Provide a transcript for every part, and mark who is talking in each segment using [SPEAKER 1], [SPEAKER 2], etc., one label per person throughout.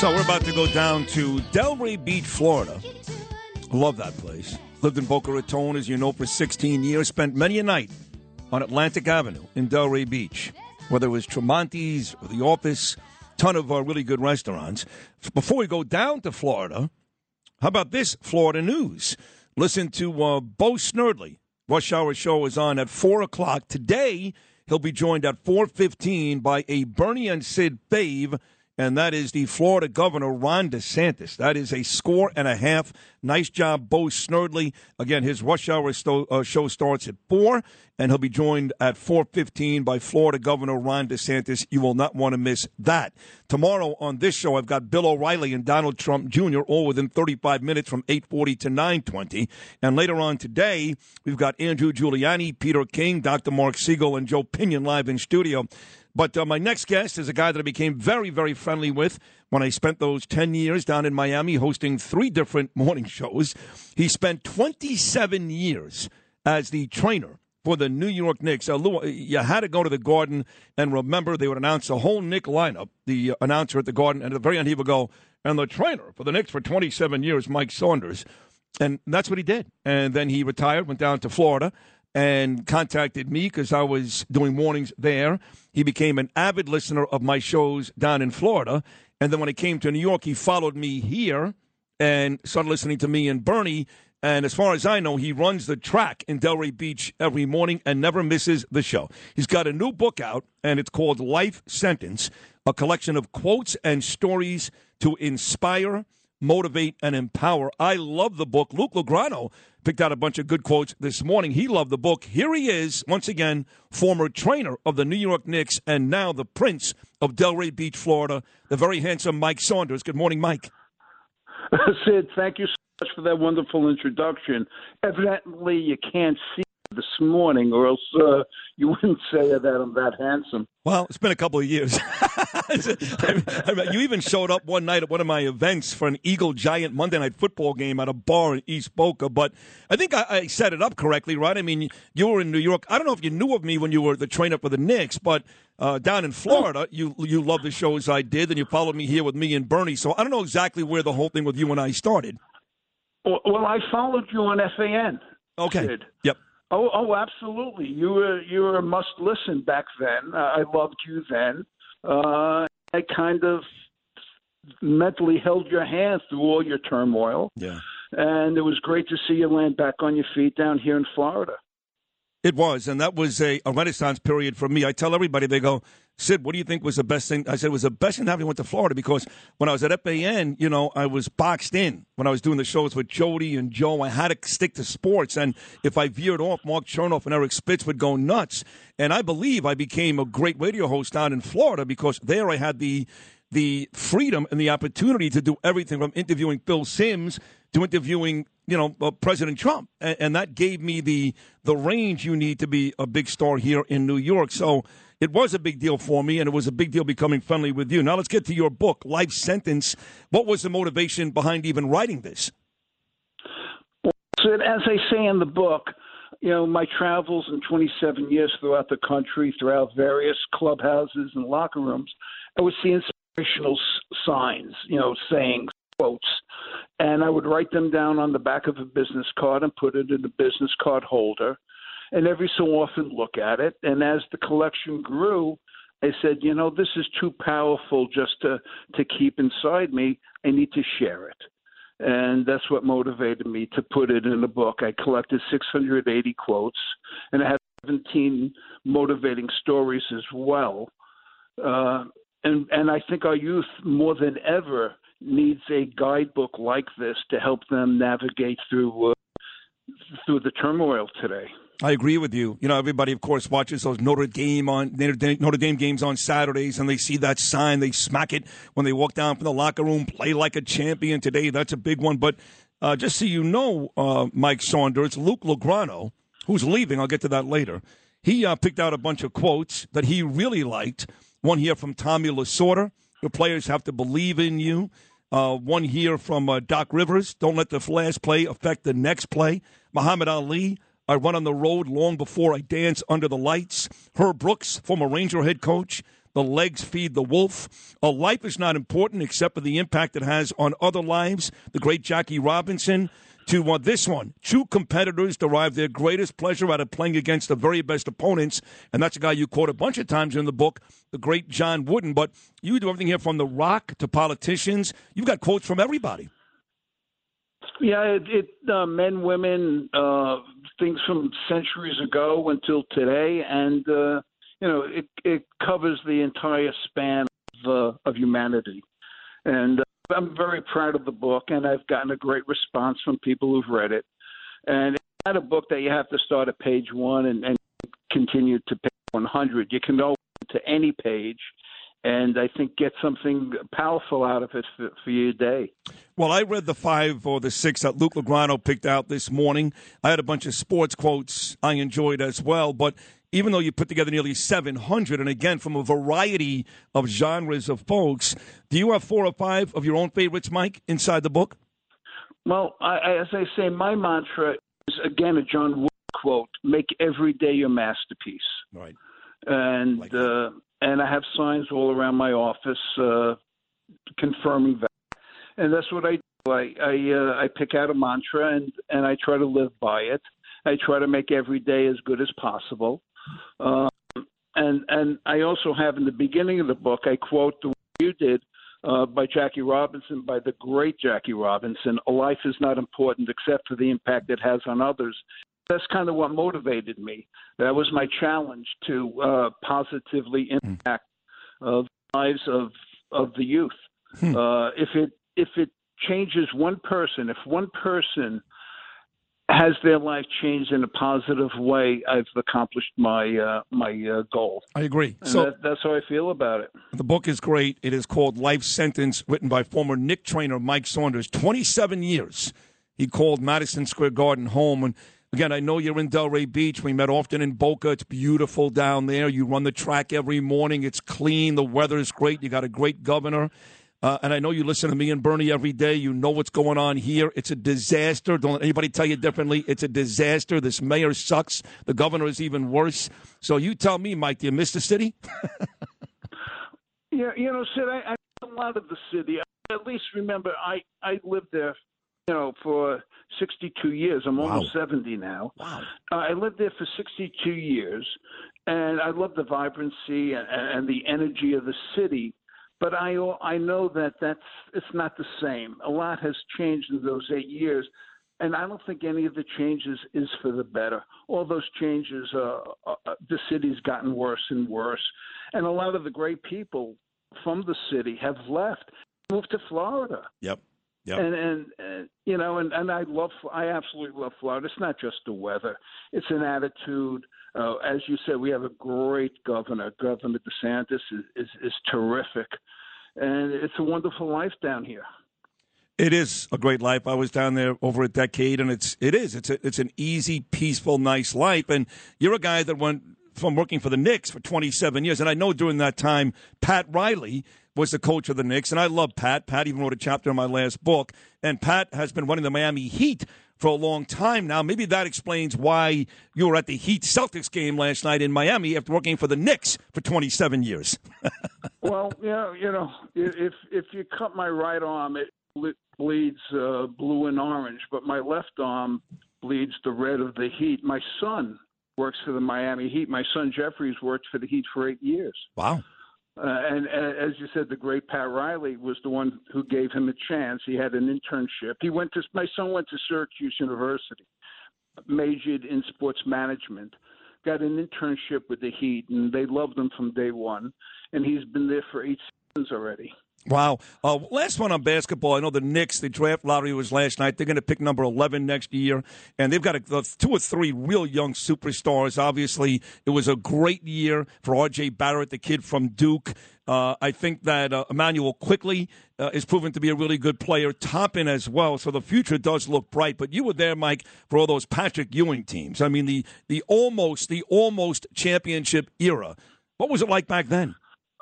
[SPEAKER 1] So we're about to go down to Delray Beach, Florida. Love that place. Lived in Boca Raton, as you know, for 16 years. Spent many a night on Atlantic Avenue in Delray Beach, whether it was Tramonti's or The Office, ton of uh, really good restaurants. Before we go down to Florida, how about this Florida news? Listen to uh, Bo Snerdley. Rush Hour Show is on at 4 o'clock. Today, he'll be joined at 4.15 by a Bernie and Sid fave and that is the Florida Governor, Ron DeSantis. That is a score and a half. Nice job, Bo Snerdley. Again, his rush hour sto- uh, show starts at 4, and he'll be joined at 4.15 by Florida Governor Ron DeSantis. You will not want to miss that. Tomorrow on this show, I've got Bill O'Reilly and Donald Trump Jr., all within 35 minutes from 8.40 to 9.20. And later on today, we've got Andrew Giuliani, Peter King, Dr. Mark Siegel, and Joe Pinion live in studio. But uh, my next guest is a guy that I became very, very friendly with when I spent those 10 years down in Miami hosting three different morning shows. He spent 27 years as the trainer for the New York Knicks. Uh, Lou, you had to go to the Garden and remember they would announce the whole Knick lineup, the announcer at the Garden, and at the very end he would go, and the trainer for the Knicks for 27 years, Mike Saunders. And that's what he did. And then he retired, went down to Florida, and contacted me because I was doing mornings there. He became an avid listener of my shows down in Florida. And then when he came to New York, he followed me here and started listening to me and Bernie. And as far as I know, he runs the track in Delray Beach every morning and never misses the show. He's got a new book out, and it's called Life Sentence, a collection of quotes and stories to inspire, motivate, and empower. I love the book. Luke Lograno picked out a bunch of good quotes this morning. He loved the book. Here he is, once again, former trainer of the New York Knicks and now the prince of Delray Beach, Florida, the very handsome Mike Saunders. Good morning, Mike.
[SPEAKER 2] Sid, thank you so much for that wonderful introduction. Evidently, you can't see this morning, or else uh, you wouldn't say that I'm that handsome.
[SPEAKER 1] Well, it's been a couple of years. you even showed up one night at one of my events for an Eagle Giant Monday Night Football game at a bar in East Boca. But I think I, I set it up correctly, right? I mean, you were in New York. I don't know if you knew of me when you were the trainer for the Knicks, but uh, down in Florida, you you loved the shows I did, and you followed me here with me and Bernie. So I don't know exactly where the whole thing with you and I started.
[SPEAKER 2] Well, I followed you on FAN.
[SPEAKER 1] Okay. Yep.
[SPEAKER 2] Oh, oh, absolutely. You were you were a must listen back then. Uh, I loved you then. Uh, I kind of mentally held your hand through all your turmoil.
[SPEAKER 1] Yeah.
[SPEAKER 2] And it was great to see you land back on your feet down here in Florida.
[SPEAKER 1] It was, and that was a, a renaissance period for me. I tell everybody, they go, Sid, what do you think was the best thing? I said it was the best thing happened went to Florida because when I was at FAN, you know, I was boxed in when I was doing the shows with Jody and Joe. I had to stick to sports, and if I veered off, Mark Chernoff and Eric Spitz would go nuts. And I believe I became a great radio host down in Florida because there I had the the freedom and the opportunity to do everything from interviewing Phil Simms to interviewing, you know, uh, President Trump, and, and, that gave me the the range you need to be a big star here in New York. So it was a big deal for me, and it was a big deal becoming friendly with you. Now let's get to your book, Life Sentence. What was the motivation behind even writing this?
[SPEAKER 2] Well, as I say in the book, you know, my travels in 27 years throughout the country, throughout various clubhouses and locker rooms, I would see inspirational signs, you know, sayings, quotes, and I would write them down on the back of a business card and put it in a business card holder, and every so often look at it. And as the collection grew, I said, you know, this is too powerful just to to keep inside me. I need to share it. and that's what motivated me to put it in a book. I collected 680 quotes, and I had 17 motivating stories as well. Uh, and and I think our youth more than ever needs a guidebook like this to help them navigate through uh, through the turmoil today.
[SPEAKER 1] I agree with you. You know, everybody, of course, watches those Notre Dame on Notre Dame games on Saturdays, and they see that sign. They smack it when they walk down from the locker room. Play like a champion today. That's a big one. But uh, just so you know, uh, Mike Saunders, Luke Lograno, who's leaving, I'll get to that later. He uh, picked out a bunch of quotes that he really liked. One here from Tommy Lasorda: "The players have to believe in you." Uh, one here from uh, Doc Rivers: "Don't let the last play affect the next play." Muhammad Ali I run on the road long before I dance under the lights. Herb Brooks, former Ranger head coach. The legs feed the wolf. A life is not important except for the impact it has on other lives. The great Jackie Robinson. To uh, this one, Two competitors derive their greatest pleasure out of playing against the very best opponents, and that's a guy you quote a bunch of times in the book, the great John Wooden. But you do everything here from The Rock to politicians. You've got quotes from everybody.
[SPEAKER 2] Yeah, it, it uh, men, women, uh, things from centuries ago until today, and uh, you know, it it covers the entire span of, uh, of humanity. And uh, I'm very proud of the book, and I've gotten a great response from people who've read it. And it's not a book that you have to start at page one and, and continue to page 100. You can go to any page and I think get something powerful out of it for, for, your day.
[SPEAKER 1] Well, I read the five or the six that Luke Lograno picked out this morning. I had a bunch of sports quotes I enjoyed as well, but even though you put together nearly 700, and again, from a variety of genres of folks, do you have four or five of your own favorites, Mike, inside the book?
[SPEAKER 2] Well, I, as I say, my mantra is, again, a John Wood quote make every day your masterpiece.
[SPEAKER 1] Right.
[SPEAKER 2] And like uh, and I have signs all around my office uh, confirming that. And that's what I do. I I, uh, I pick out a mantra and and I try to live by it. I try to make every day as good as possible. Um, and and I also have in the beginning of the book I quote the you did uh, by Jackie Robinson, by the great Jackie Robinson. A life is not important except for the impact it has on others that's kind of what motivated me. That was my challenge to uh, positively hmm. impact mm. the lives of of the youth. Hmm. Uh, if it if it changes one person, if one person has their life changed in a positive way, I've accomplished my uh, my uh, goal.
[SPEAKER 1] I agree.
[SPEAKER 2] And so that, that's how I feel about it.
[SPEAKER 1] The book is great. It is called Life Sentence, written by former Knick trainer Mike Saunders. Twenty seven years he called Madison Square Garden home and Again, I know you're in Delray Beach. We met often in Boca. It's beautiful down there. You run the track every morning. It's clean. The weather is great. You got a great governor. Uh, and I know you listen to me and Bernie every day. You know what's going on here. It's a disaster. Don't let anybody tell you differently. It's a disaster. This mayor sucks. The governor is even worse. So you tell me, Mike, do you miss the city?
[SPEAKER 2] yeah, you know, Sid, I, I a lot of the city. At least remember I I lived there you know, for 62 years. I'm almost 70 now.
[SPEAKER 1] Wow.
[SPEAKER 2] Uh, I lived there for 62 years, and I love the vibrancy and, and the energy of the city. But I I know that that's it's not the same. A lot has changed in those eight years, and I don't think any of the changes is for the better. All those changes, uh, uh, the city's gotten worse and worse, and a lot of the great people from the city have left, moved to Florida.
[SPEAKER 1] Yep.
[SPEAKER 2] Yep. And, and and you know, and and I love, I absolutely love Florida. It's not just the weather; it's an attitude. Uh, as you said, we have a great governor. Governor DeSantis is, is is terrific, and it's a wonderful life down here.
[SPEAKER 1] It is a great life. I was down there over a decade, and it's it is it's a, it's an easy, peaceful, nice life. And you're a guy that went from working for the Knicks for 27 years, and I know during that time, Pat Riley was the coach of the Knicks, and I love Pat. Pat even wrote a chapter in my last book, and Pat has been running the Miami Heat for a long time now. Maybe that explains why you were at the Heat Celtics game last night in Miami after working for the Knicks for 27 years.
[SPEAKER 2] well, yeah, you know, if if you cut my right arm, it bleeds uh, blue and orange, but my left arm bleeds the red of the Heat. My son works for the Miami Heat. My son Jeffrey's worked for the Heat for eight years.
[SPEAKER 1] Wow.
[SPEAKER 2] Uh, and, and as you said, the great Pat Riley was the one who gave him a chance. He had an internship. He went to my son went to Syracuse University, majored in sports management, got an internship with the Heat, and they loved him from day one. And he's been there for eight seasons already.
[SPEAKER 1] Wow. Uh, last one on basketball. I know the Knicks, the draft lottery was last night. They're going to pick number 11 next year. And they've got a, two or three real young superstars. Obviously, it was a great year for R.J. Barrett, the kid from Duke. Uh, I think that uh, Immanuel Quickley uh, is proven to be a really good player. Toppin as well. So the future does look bright. But you were there, Mike, for all those Patrick Ewing teams. I mean, the, the almost, the almost championship era. What was it like back then?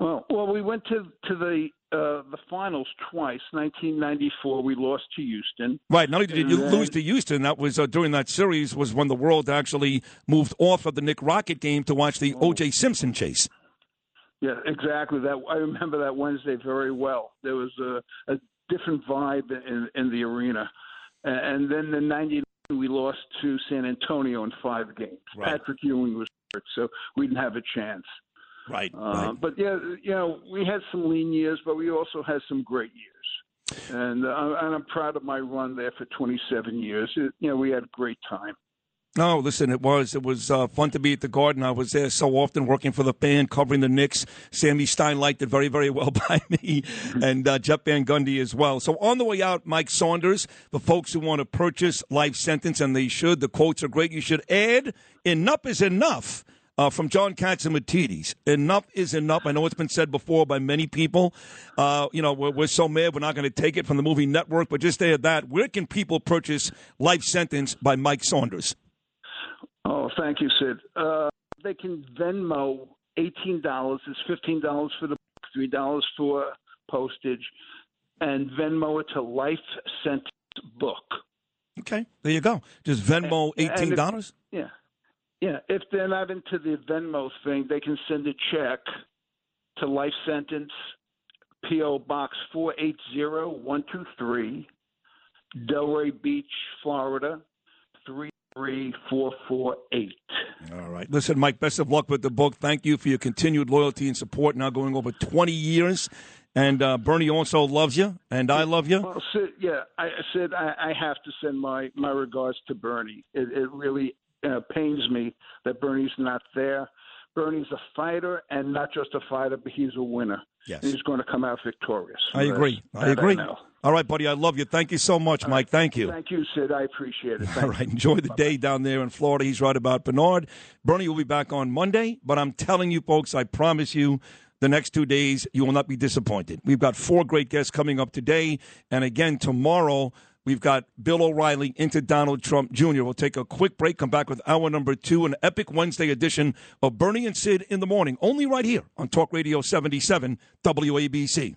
[SPEAKER 2] Well, well, we went to to the uh, the finals twice. 1994, we lost to Houston.
[SPEAKER 1] Right. Not only did you then, lose to Houston, that was uh, during that series was when the world actually moved off of the Knick Rocket game to watch the oh. O.J. Simpson chase.
[SPEAKER 2] Yeah, exactly. That I remember that Wednesday very well. There was a, a different vibe in, in the arena, and then in '99 we lost to San Antonio in five games. Right. Patrick Ewing was hurt, so we didn't have a chance.
[SPEAKER 1] Right, uh,
[SPEAKER 2] right. But yeah, you know, we had some lean years, but we also had some great years. And, uh, and I'm proud of my run there for 27 years. It, you know, we had a great time.
[SPEAKER 1] No, listen, it was it was uh, fun to be at the Garden. I was there so often working for the fan, covering the Knicks. Sammy Stein liked it very, very well by me, and uh, Jeff Van Gundy as well. So on the way out, Mike Saunders, the folks who want to purchase Life Sentence, and they should. The quotes are great. You should add enough is enough uh, from John Catsimatidis. Enough is enough. I know it's been said before by many people. Uh, you know, we're, we're, so mad we're not going to take it from the movie network, but just add that. Where can people purchase Life Sentence by Mike Saunders?
[SPEAKER 2] Oh, thank you, Sid. Uh, they can Venmo $18. It's $15 for the book, $3 for postage, and Venmo it to Life Sentence Book.
[SPEAKER 1] Okay, there you go. Just Venmo $18?
[SPEAKER 2] yeah. Yeah, if they're not into the Venmo thing, they can send a check to Life Sentence, P.O. Box 480123, Delray Beach, Florida 33448.
[SPEAKER 1] All right. Listen, Mike, best of luck with the book. Thank you for your continued loyalty and support now going over 20 years. And uh, Bernie also loves you, and I love you.
[SPEAKER 2] Well, Sid, yeah, I said I, I, have to send my, my regards to Bernie. It, it really uh, pains me not there. Bernie's a fighter, and not just a fighter, but he's a winner.
[SPEAKER 1] Yes.
[SPEAKER 2] And he's going to come out victorious.
[SPEAKER 1] I agree. I agree. I All right, buddy. I love you. Thank you so much, All Mike. Right. Thank you.
[SPEAKER 2] Thank you, Sid. I appreciate it.
[SPEAKER 1] Thank All right. Enjoy the Bye-bye. day down there in Florida. He's right about Bernard. Bernie will be back on Monday, but I'm telling you, folks, I promise you, the next two days, you will not be disappointed. We've got four great guests coming up today, and again tomorrow. We've got Bill O'Reilly into Donald Trump Jr. We'll take a quick break, come back with hour number two, an epic Wednesday edition of Bernie and Sid in the morning, only right here on Talk Radio 77 WABC.